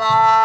Allah.